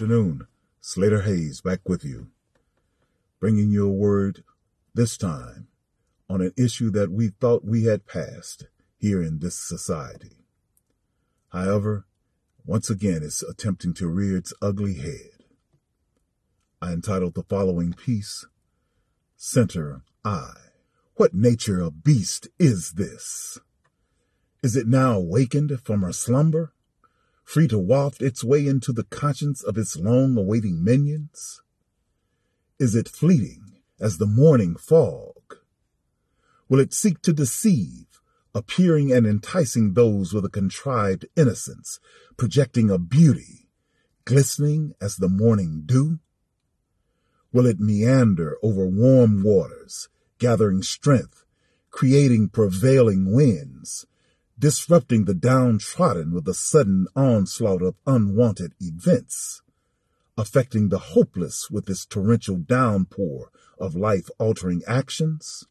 afternoon. Slater Hayes back with you, bringing you a word this time on an issue that we thought we had passed here in this society. However, once again it's attempting to rear its ugly head. I entitled the following piece, Center Eye. What nature of beast is this? Is it now awakened from her slumber, free to waft its way into the conscience of its long awaiting minions? Is it fleeting as the morning fog? Will it seek to deceive, appearing and enticing those with a contrived innocence, projecting a beauty, glistening as the morning dew? Will it meander over warm waters, gathering strength, creating prevailing winds, disrupting the downtrodden with a sudden onslaught of unwanted events, affecting the hopeless with its torrential downpour of life altering actions?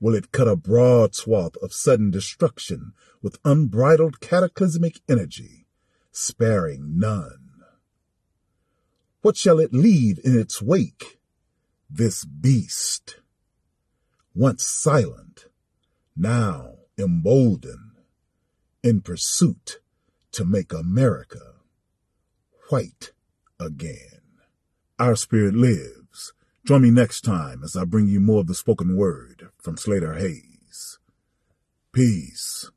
Will it cut a broad swath of sudden destruction with unbridled cataclysmic energy, sparing none? What shall it leave in its wake? This beast once silent, now emboldened, in pursuit to make America white again. Our spirit lives. Join me next time as I bring you more of the spoken word from Slater Hayes. Peace.